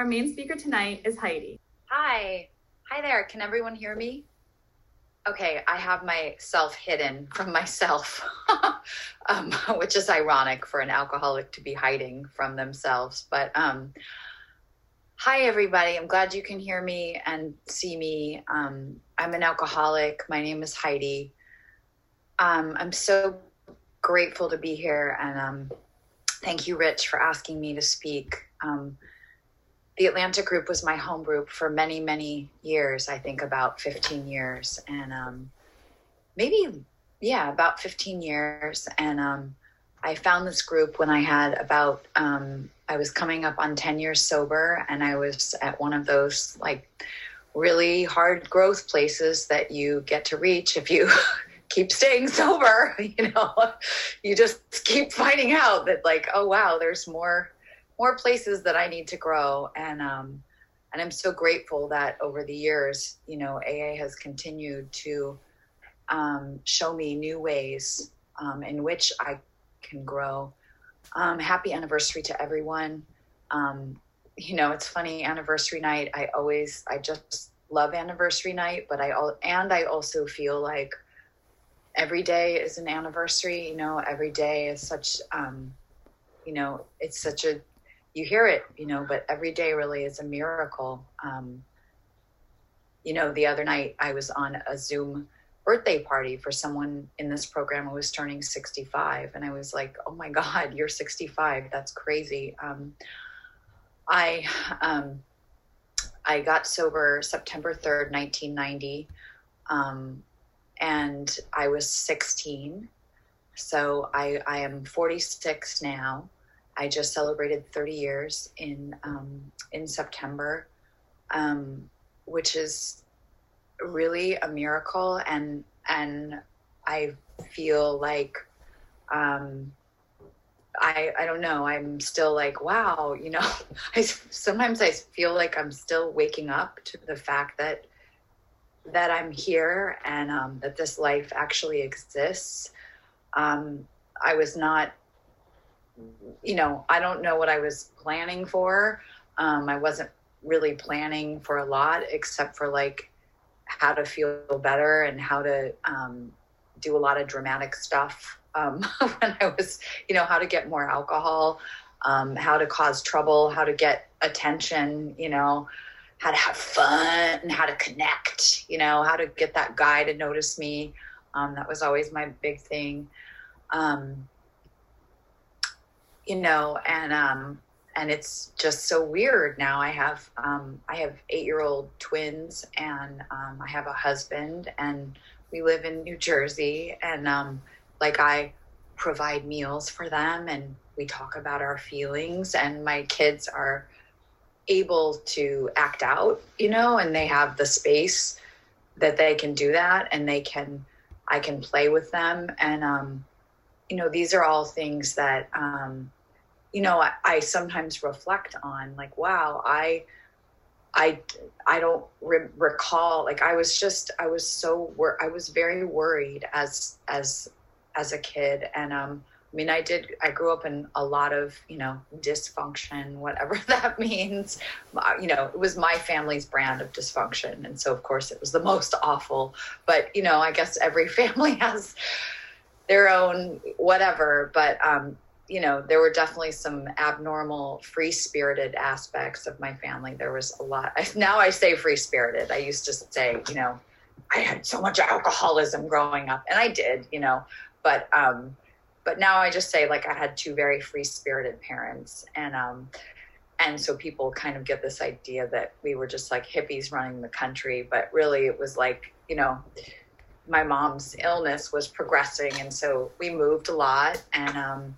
Our main speaker tonight is Heidi. Hi. Hi there. Can everyone hear me? Okay, I have myself hidden from myself, um, which is ironic for an alcoholic to be hiding from themselves. But um, hi, everybody. I'm glad you can hear me and see me. Um, I'm an alcoholic. My name is Heidi. Um, I'm so grateful to be here, and um, thank you, Rich, for asking me to speak. Um, the Atlantic group was my home group for many, many years. I think about 15 years, and um, maybe yeah, about 15 years. And um, I found this group when I had about um, I was coming up on 10 years sober, and I was at one of those like really hard growth places that you get to reach if you keep staying sober. You know, you just keep finding out that like, oh wow, there's more more places that I need to grow. And um, and I'm so grateful that over the years, you know, AA has continued to um, show me new ways um, in which I can grow. Um, happy anniversary to everyone. Um, you know, it's funny anniversary night. I always, I just love anniversary night, but I all and I also feel like every day is an anniversary. You know, every day is such, um, you know, it's such a you hear it, you know, but every day really is a miracle. Um, you know, the other night I was on a Zoom birthday party for someone in this program who was turning 65. And I was like, oh my God, you're 65. That's crazy. Um, I, um, I got sober September 3rd, 1990. Um, and I was 16. So I, I am 46 now. I just celebrated 30 years in um, in September, um, which is really a miracle, and and I feel like um, I I don't know. I'm still like wow, you know. I sometimes I feel like I'm still waking up to the fact that that I'm here and um, that this life actually exists. Um, I was not you know, I don't know what I was planning for. Um, I wasn't really planning for a lot except for like how to feel better and how to um, do a lot of dramatic stuff um, when I was, you know, how to get more alcohol, um, how to cause trouble, how to get attention, you know, how to have fun and how to connect, you know, how to get that guy to notice me. Um, that was always my big thing. Um, you know, and um, and it's just so weird now. I have um, I have eight year old twins, and um, I have a husband, and we live in New Jersey, and um, like I provide meals for them, and we talk about our feelings, and my kids are able to act out, you know, and they have the space that they can do that, and they can I can play with them, and um, you know, these are all things that um, you know, I, I sometimes reflect on like, wow, I, I, I don't re- recall. Like I was just, I was so, wor- I was very worried as, as, as a kid. And, um, I mean, I did, I grew up in a lot of, you know, dysfunction, whatever that means. You know, it was my family's brand of dysfunction. And so, of course, it was the most awful. But, you know, I guess every family has their own whatever. But, um, you know, there were definitely some abnormal, free spirited aspects of my family. There was a lot. Now I say free spirited. I used to say, you know, I had so much alcoholism growing up, and I did, you know, but um, but now I just say like I had two very free spirited parents, and um, and so people kind of get this idea that we were just like hippies running the country, but really it was like you know my mom's illness was progressing, and so we moved a lot, and um,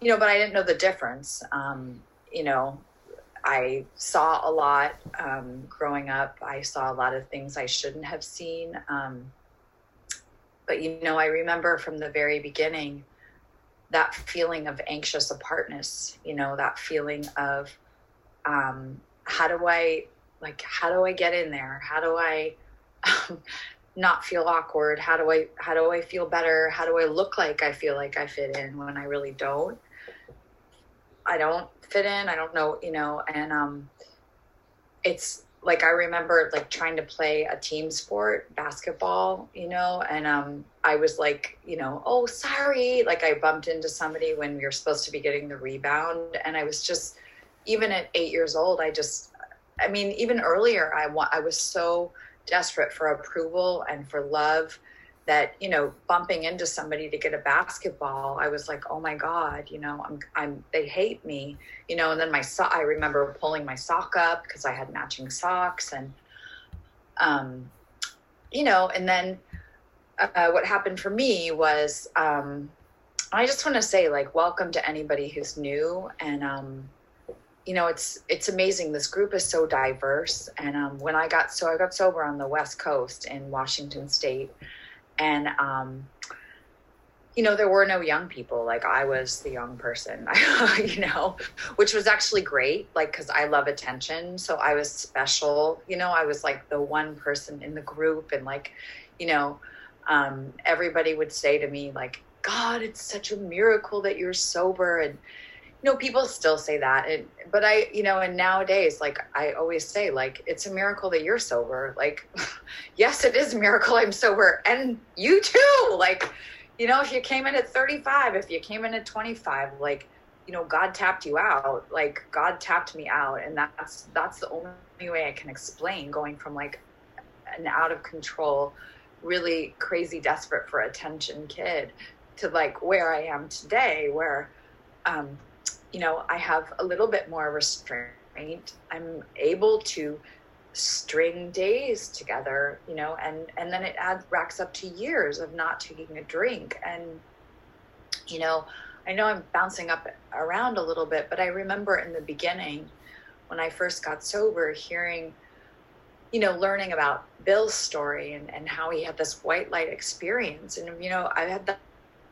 you know, but I didn't know the difference. Um, you know, I saw a lot um, growing up. I saw a lot of things I shouldn't have seen. Um, but, you know, I remember from the very beginning that feeling of anxious apartness, you know, that feeling of um, how do I, like, how do I get in there? How do I not feel awkward? How do I, how do I feel better? How do I look like I feel like I fit in when I really don't? I don't fit in. I don't know, you know, and um, it's like I remember like trying to play a team sport, basketball, you know, and um I was like, you know, oh sorry, like I bumped into somebody when we were supposed to be getting the rebound and I was just even at 8 years old, I just I mean, even earlier I wa- I was so desperate for approval and for love that you know bumping into somebody to get a basketball i was like oh my god you know i'm i'm they hate me you know and then my so- i remember pulling my sock up because i had matching socks and um you know and then uh, what happened for me was um i just want to say like welcome to anybody who's new and um you know it's it's amazing. This group is so diverse. And um when i got so i got sober on the west coast in washington state. And um, you know there were no young people. Like i was the young person you know which was actually great like because i love attention. So i was special you know i was like the one person in the group. And like you know um, everybody would say to me like god it's such a miracle that you're sober. And know people still say that and but i you know and nowadays like i always say like it's a miracle that you're sober. Like yes it is a miracle i'm sober and you too. Like you know if you came in at 35 if you came in at 25 like you know god tapped you out. Like god tapped me out and that's that's the only way i can explain going from like an out of control really crazy desperate for attention kid to like where i am today where um you know, I have a little bit more restraint. I'm able to string days together, you know, and and then it adds racks up to years of not taking a drink. And you know, I know I'm bouncing up around a little bit, but I remember in the beginning when I first got sober, hearing, you know, learning about Bill's story and, and how he had this white light experience. And, you know, I had that,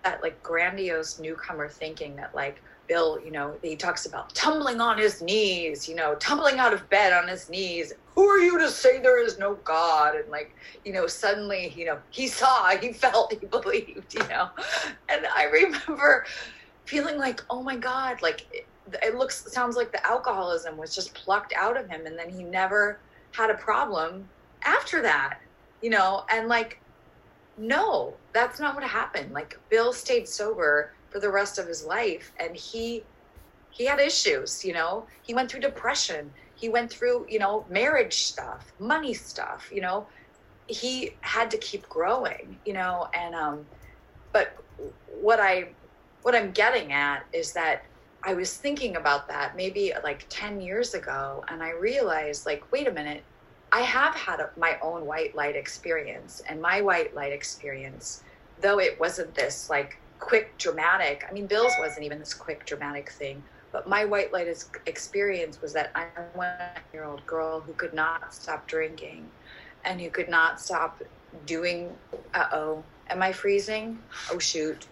that like grandiose newcomer thinking that like, Bill, you know, he talks about tumbling on his knees, you know, tumbling out of bed on his knees. Who are you to say there is no God? And like, you know, suddenly, you know, he saw, he felt, he believed, you know. And I remember feeling like, oh my God, like it, it looks, sounds like the alcoholism was just plucked out of him. And then he never had a problem after that, you know, and like, no, that's not what happened. Like, Bill stayed sober for the rest of his life. And he he had issues you know? He went through depression. He went through you know marriage stuff money stuff you know? He had to keep growing you know? And um but what i what i'm getting at is that i was thinking about that maybe like 10 years ago and i realized like wait a minute i have had a, my own white light experience. And my white light experience though it wasn't this like quick dramatic i mean bill's wasn't even this quick dramatic thing but my white light experience was that i'm a one year old girl who could not stop drinking and who could not stop doing uh-oh. Am i freezing? Oh shoot.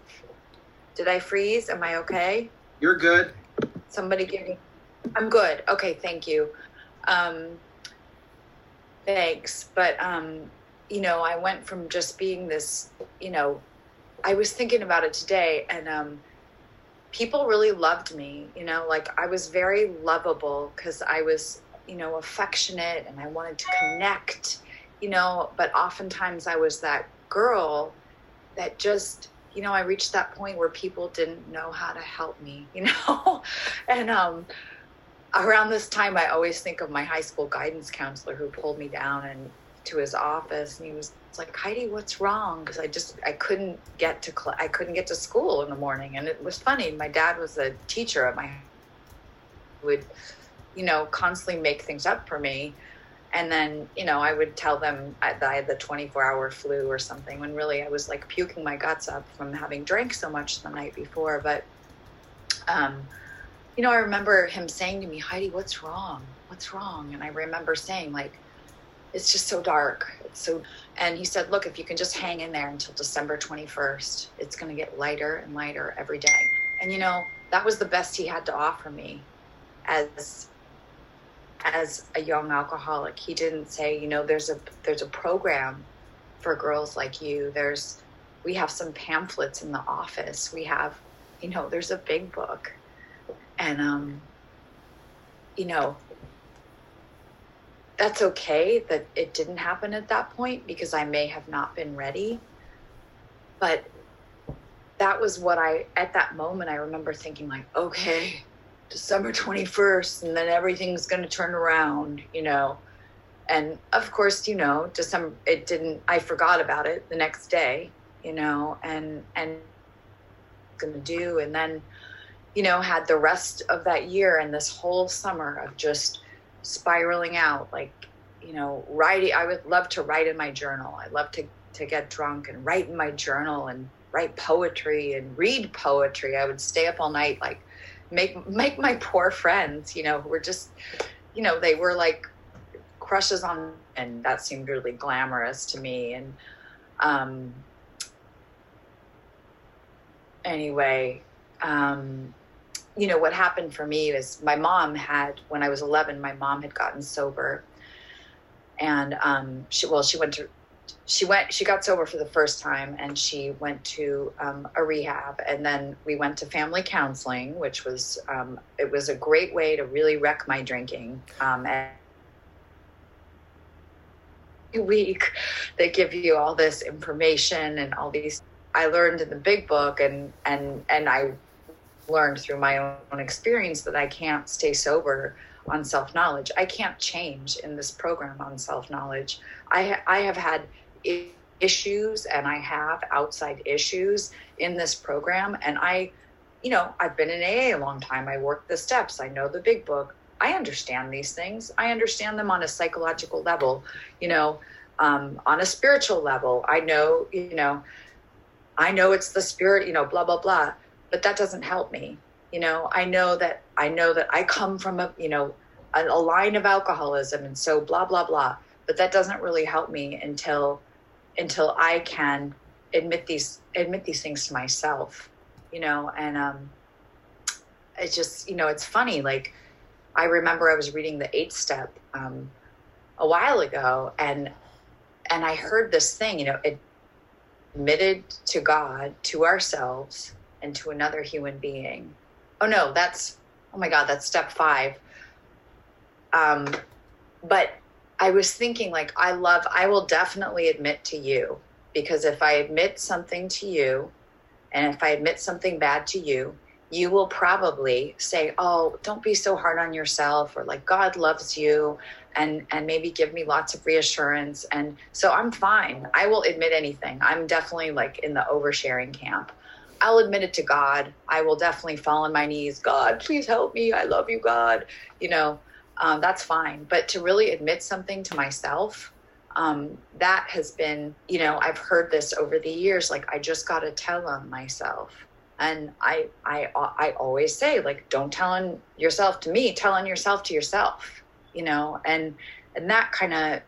Did i freeze? Am i okay? You're good. Somebody give me i'm good. Okay thank you. Um thanks. But um you know i went from just being this you know I was thinking about it today, and um, people really loved me. You know, like I was very lovable because I was, you know, affectionate and I wanted to connect. You know, but oftentimes I was that girl that just, you know, I reached that point where people didn't know how to help me. You know, and um, around this time, I always think of my high school guidance counselor who pulled me down and to his office, and he was like Heidi, what's wrong? Because I just I couldn't get to cl- I couldn't get to school in the morning, and it was funny. My dad was a teacher at my would, you know, constantly make things up for me, and then you know I would tell them that I had the 24 hour flu or something when really I was like puking my guts up from having drank so much the night before. But, um, you know, I remember him saying to me, Heidi, what's wrong? What's wrong? And I remember saying like it's just so dark. It's so, and he said, look, if you can just hang in there until December 21st, it's going to get lighter and lighter every day. And you know, that was the best he had to offer me as as a young alcoholic. He didn't say, you know, there's a there's a program for girls like you. There's we have some pamphlets in the office. We have, you know, there's a big book. And um you know, that's okay that it didn't happen at that point because I may have not been ready. But that was what I, at that moment, I remember thinking, like, okay, December 21st, and then everything's going to turn around, you know. And of course, you know, December, it didn't, I forgot about it the next day, you know, and, and, going to do. And then, you know, had the rest of that year and this whole summer of just spiraling out, like, you know, writing. I would love to write in my journal. I love to, to get drunk and write in my journal and write poetry and read poetry. I would stay up all night, like, make make my poor friends, you know, who were just, you know, they were like crushes on, and that seemed really glamorous to me. And um, anyway, um, you know, what happened for me is my mom had, when I was 11, my mom had gotten sober. And um, she, well, she went to, she went, she got sober for the first time and she went to um, a rehab. And then we went to family counseling, which was, um, it was a great way to really wreck my drinking. Um, and week they give you all this information and all these I learned in the big book and and and I learned through my own experience that I can't stay sober on self knowledge. I can't change in this program on self knowledge. I I have had issues and I have outside issues in this program and I you know, I've been in AA a long time. I work the steps. I know the big book. I understand these things. I understand them on a psychological level, you know, um, on a spiritual level. I know, you know, I know it's the spirit, you know, blah, blah, blah. But that doesn't help me. You know, I know that I know that I come from a, you know, a, a line of alcoholism and so blah, blah, blah. But that doesn't really help me until until I can admit these admit these things to myself, you know, and um it's just, you know, it's funny, like I remember I was reading the eighth step um a while ago and and I heard this thing, you know, it admitted to God, to ourselves, and to another human being. Oh no, that's oh my God, that's step five. Um, but I was thinking, like, I love, I will definitely admit to you because if I admit something to you, and if I admit something bad to you, you will probably say, "Oh, don't be so hard on yourself," or like, "God loves you," and and maybe give me lots of reassurance and so i'm fine i will admit anything i'm definitely like in the oversharing camp i'll admit it to god. I will definitely fall on my knees. God please help me. I love you god. You know um, that's fine. But to really admit something to myself um, that has been you know i've heard this over the years. Like i just got to tell on myself. And I, I i always say like don't tell on yourself to me. Tell on yourself to yourself you know, and and that kind of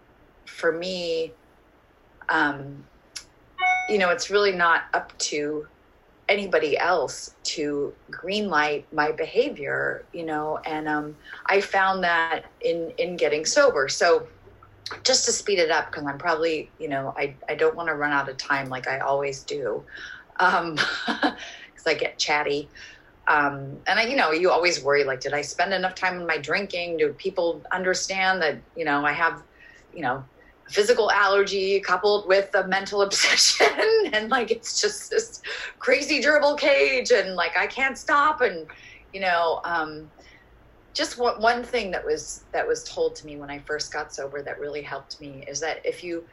for me, um, you know, it's really not up to anybody else to greenlight my behavior, you know, and um, I found that in in getting sober. So just to speed it up, because I'm probably, you know, I I don't want to run out of time like I always do, because um, I get chatty. Um, and I, you know, you always worry like, did I spend enough time in my drinking? Do people understand that, you know, I have, you know, physical allergy coupled with a mental obsession and like it's just this crazy gerbil cage and like I can't stop and you know um, just one, one thing that was that was told to me when I first got sober that really helped me is that if you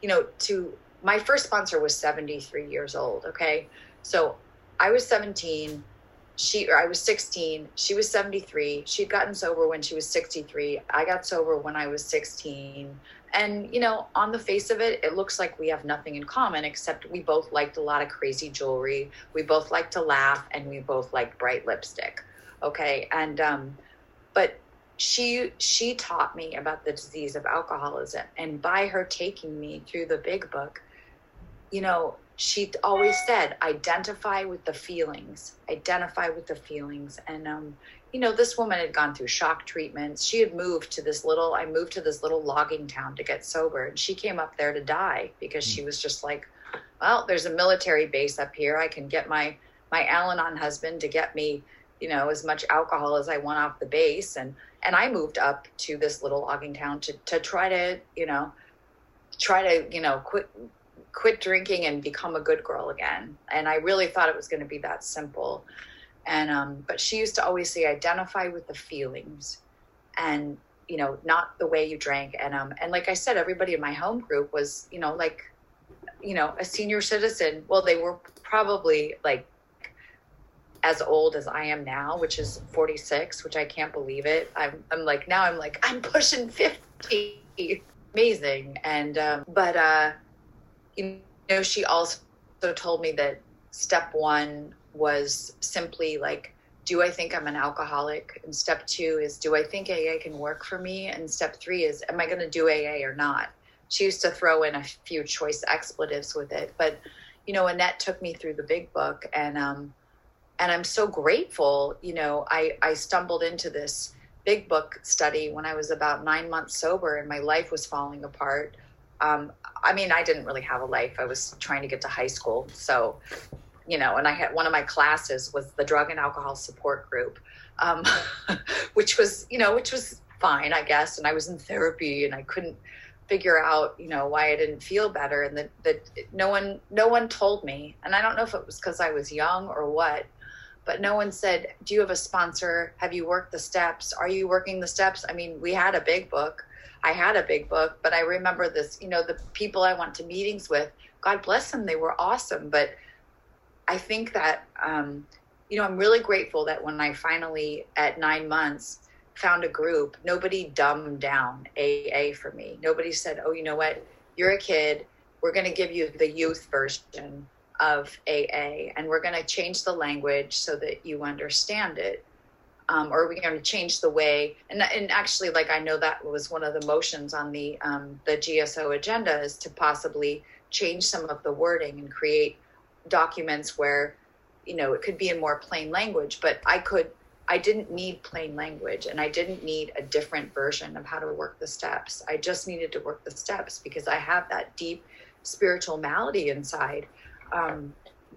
you know to my first sponsor was 73 years old okay so I was 17 she or I was 16, she was 73. She'd gotten sober when she was 63. I got sober when I was 16. And you know, on the face of it, it looks like we have nothing in common except we both liked a lot of crazy jewelry. We both like to laugh and we both like bright lipstick. Okay? And um but she she taught me about the disease of alcoholism and by her taking me through the big book, you know, she always said identify with the feelings. Identify with the feelings. And um, you know this woman had gone through shock treatments. She had moved to this little i moved to this little logging town to get sober and she came up there to die because she was just like well there's a military base up here. I can get my my al-anon husband to get me you know as much alcohol as i want off the base. And and I moved up to this little logging town to to try to you know try to you know quit quit drinking and become a good girl again. And I really thought it was going to be that simple. And um, but she used to always say, identify with the feelings, and you know, not the way you drank. And um, and like I said, everybody in my home group was you know like, you know, a senior citizen. Well, they were probably like as old as I am now, which is 46, which I can't believe it. I'm, I'm like, now I'm like, I'm pushing 50. Amazing. And, um, but, uh, you know, she also told me that step one was simply like, do I think I'm an alcoholic? And step two is, do I think AA can work for me? And step three is, am I going to do AA or not? She used to throw in a few choice expletives with it. But, you know, Annette took me through the big book and, um, and I'm so grateful. You know, I, I stumbled into this big book study when I was about nine months sober and my life was falling apart. Um, I mean, I didn't really have a life. I was trying to get to high school. So, you know, and I had one of my classes was the drug and alcohol support group, um, which was, you know, which was fine, I guess. And I was in therapy and I couldn't figure out, you know, why I didn't feel better. And that, that no one, no one told me. And I don't know if it was because I was young or what, but no one said, Do you have a sponsor? Have you worked the steps? Are you working the steps? I mean, we had a big book. I had a big book, but I remember this, you know, the people I went to meetings with, God bless them, they were awesome. But I think that, um, you know, I'm really grateful that when I finally, at nine months, found a group, nobody dumbed down AA for me. Nobody said, oh, you know what? You're a kid. We're going to give you the youth version of AA, and we're going to change the language so that you understand it. Um, or we're going to change the way, and, and actually, like I know that was one of the motions on the um, the GSO agenda is to possibly change some of the wording and create documents where, you know, it could be in more plain language. But I could, I didn't need plain language, and I didn't need a different version of how to work the steps. I just needed to work the steps because I have that deep spiritual malady inside um,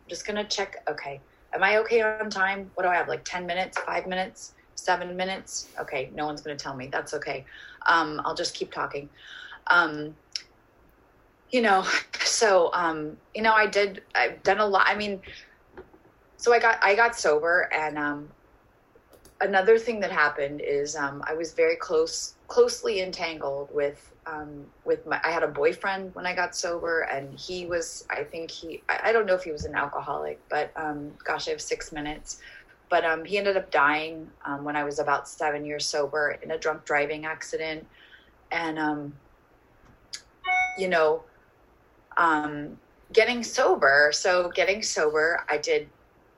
just gonna check. Okay, am I okay on time? What do I have? Like ten minutes, five minutes, seven minutes? Okay, no one's gonna tell me. That's okay. Um, I'll just keep talking. Um, you know, so um, you know, I did. I've done a lot. I mean, so I got I got sober, and um, another thing that happened is um, I was very close, closely entangled with um, with my, I had a boyfriend when I got sober, and he was, I think he, I, I don't know if he was an alcoholic, but um, gosh, I have six minutes. But um, he ended up dying um, when I was about seven years sober in a drunk driving accident. And, um, you know, um, getting sober. So, getting sober, I did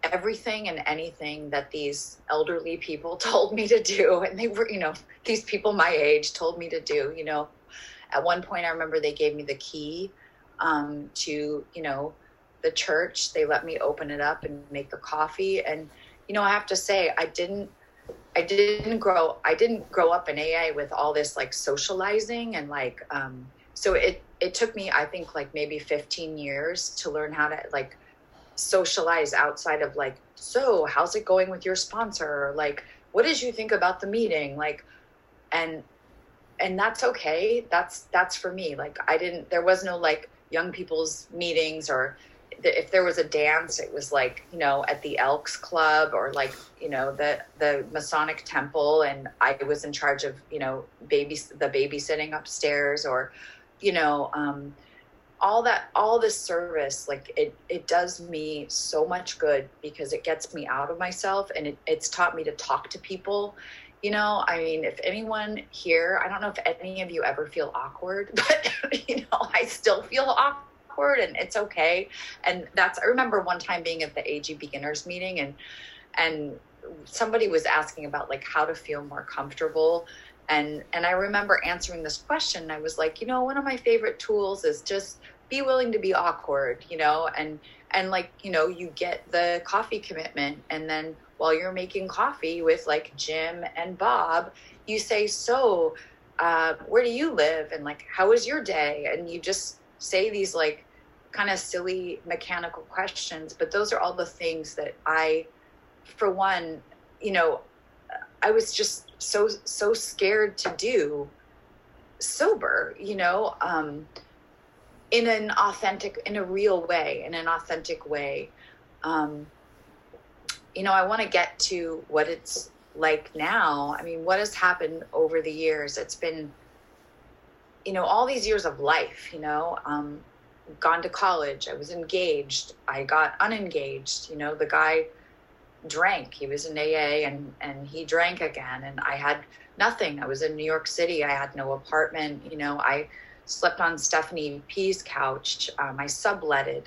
everything and anything that these elderly people told me to do. And they were, you know, these people my age told me to do, you know, at one point i remember they gave me the key um, to you know the church. They let me open it up and make the coffee. And you know i have to say i didn't i didn't grow i didn't grow up in aa with all this like socializing and like um, so it it took me i think like maybe 15 years to learn how to like socialize outside of like so how's it going with your sponsor? like what did you think about the meeting? Like and and that's okay. That's that's for me. Like i didn't there was no like young people's meetings or if there was a dance it was like you know at the elks club or like you know the the masonic temple and i was in charge of you know baby the babysitting upstairs or you know um all that all this service like it it does me so much good because it gets me out of myself and it, it's taught me to talk to people you know, I mean, if anyone here, I don't know if any of you ever feel awkward, but you know, I still feel awkward and it's okay. And that's I remember one time being at the AG beginners meeting and and somebody was asking about like how to feel more comfortable and and I remember answering this question I was like, you know, one of my favorite tools is just be willing to be awkward, you know, and and like, you know, you get the coffee commitment and then while you're making coffee with like Jim and Bob, you say, So, uh, where do you live? And like, how was your day? And you just say these like kind of silly mechanical questions. But those are all the things that I, for one, you know, I was just so so scared to do sober, you know, um, in an authentic, in a real way, in an authentic way. Um, you know, I want to get to what it's like now. I mean, what has happened over the years? It's been, you know, all these years of life, you know, um, gone to college, I was engaged, I got unengaged, you know, the guy drank. He was in AA and, and he drank again. And I had nothing. I was in New York City. I had no apartment. You know, I slept on Stephanie P's couch. Um, I subletted.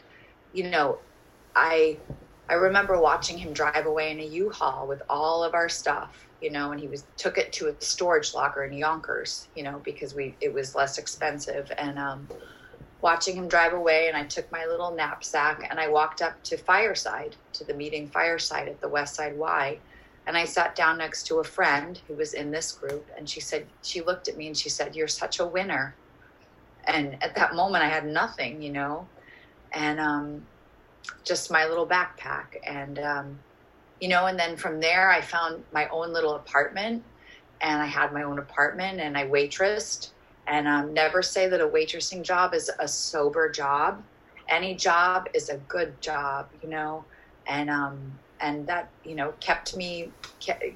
You know, I I remember watching him drive away in a U-Haul with all of our stuff. You know, and he was took it to a storage locker in Yonkers. You know, because we it was less expensive and. um watching him drive away and I took my little knapsack and I walked up to Fireside, to the meeting Fireside at the West Side Y. And I sat down next to a friend who was in this group and she said, she looked at me and she said, You're such a winner. And at that moment I had nothing, you know, and um, just my little backpack. And, um, you know, and then from there I found my own little apartment and I had my own apartment and I waitressed and um, never say that a waitressing job is a sober job. Any job is a good job, you know, and um, and that you know kept me,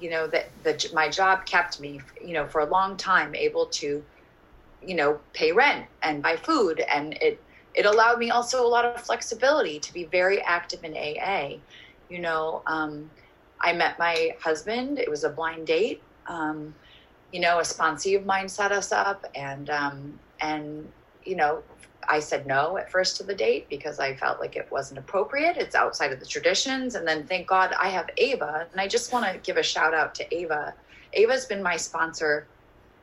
you know, that the my job kept me, you know, for a long time able to, you know, pay rent and buy food, and it it allowed me also a lot of flexibility to be very active in AA. You know, um, I met my husband. It was a blind date. Um, you know, a sponsee of mine set us up, and um, and you know, I said no at first to the date because I felt like it wasn't appropriate. It's outside of the traditions, and then thank God I have Ava, and I just want to give a shout out to Ava. Ava's been my sponsor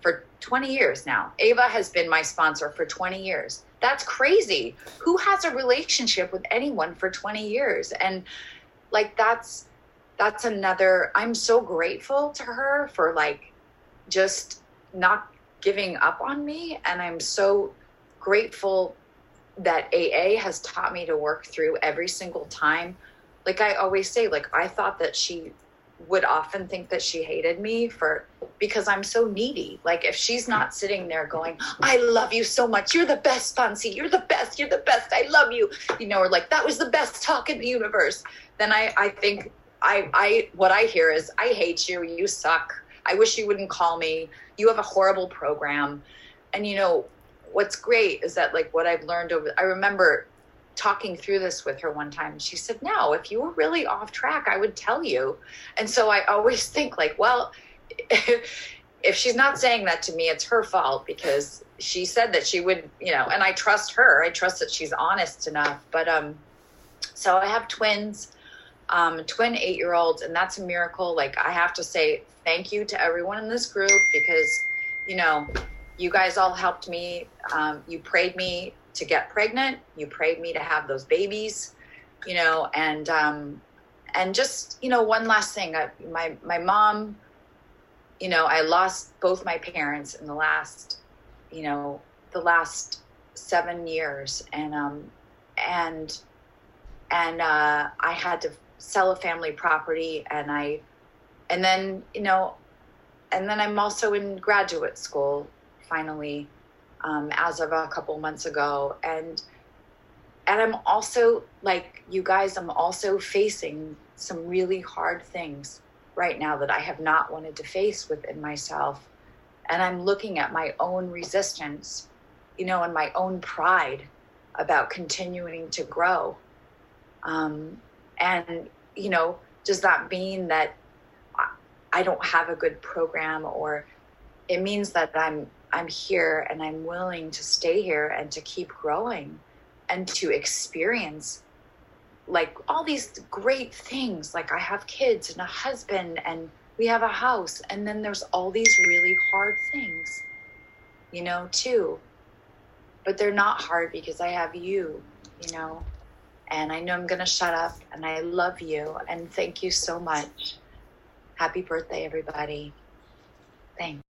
for 20 years now. Ava has been my sponsor for 20 years. That's crazy. Who has a relationship with anyone for 20 years? And like that's that's another I'm so grateful to her for like just not giving up on me. And I'm so grateful that AA has taught me to work through every single time. Like I always say, like I thought that she would often think that she hated me for because I'm so needy. Like if she's not sitting there going, I love you so much. You're the best, sponsee. You're the best. You're the best. I love you. You know, or like that was the best talk in the universe. Then I, I think I, I, what I hear is, I hate you. You suck. I wish you wouldn't call me. You have a horrible program. And you know, what's great is that like what I've learned over I remember talking through this with her one time. She said, "No, if you were really off track, I would tell you." And so I always think like, well, if she's not saying that to me, it's her fault because she said that she would, you know, and I trust her. I trust that she's honest enough. But um so I have twins um, twin eight year olds, and that's a miracle. Like, I have to say thank you to everyone in this group because, you know, you guys all helped me. Um, you prayed me to get pregnant, you prayed me to have those babies, you know, and, um, and just, you know, one last thing. I, my, my mom, you know, I lost both my parents in the last, you know, the last seven years. And, um, and, and uh, I had to sell a family property and I and then you know and then I'm also in graduate school finally um, as of a couple months ago. And and I'm also like you guys I'm also facing some really hard things right now that I have not wanted to face within myself. And I'm looking at my own resistance you know and my own pride about continuing to grow. Um, and, you know, does that mean that I don't have a good program or it means that I'm I'm here and I'm willing to stay here and to keep growing and to experience like all these great things like I have kids and a husband and we have a house and then there's all these really hard things you know too but they're not hard because I have you you know and I know I'm going to shut up. And I love you. And thank you so much. Happy birthday, everybody. Thanks.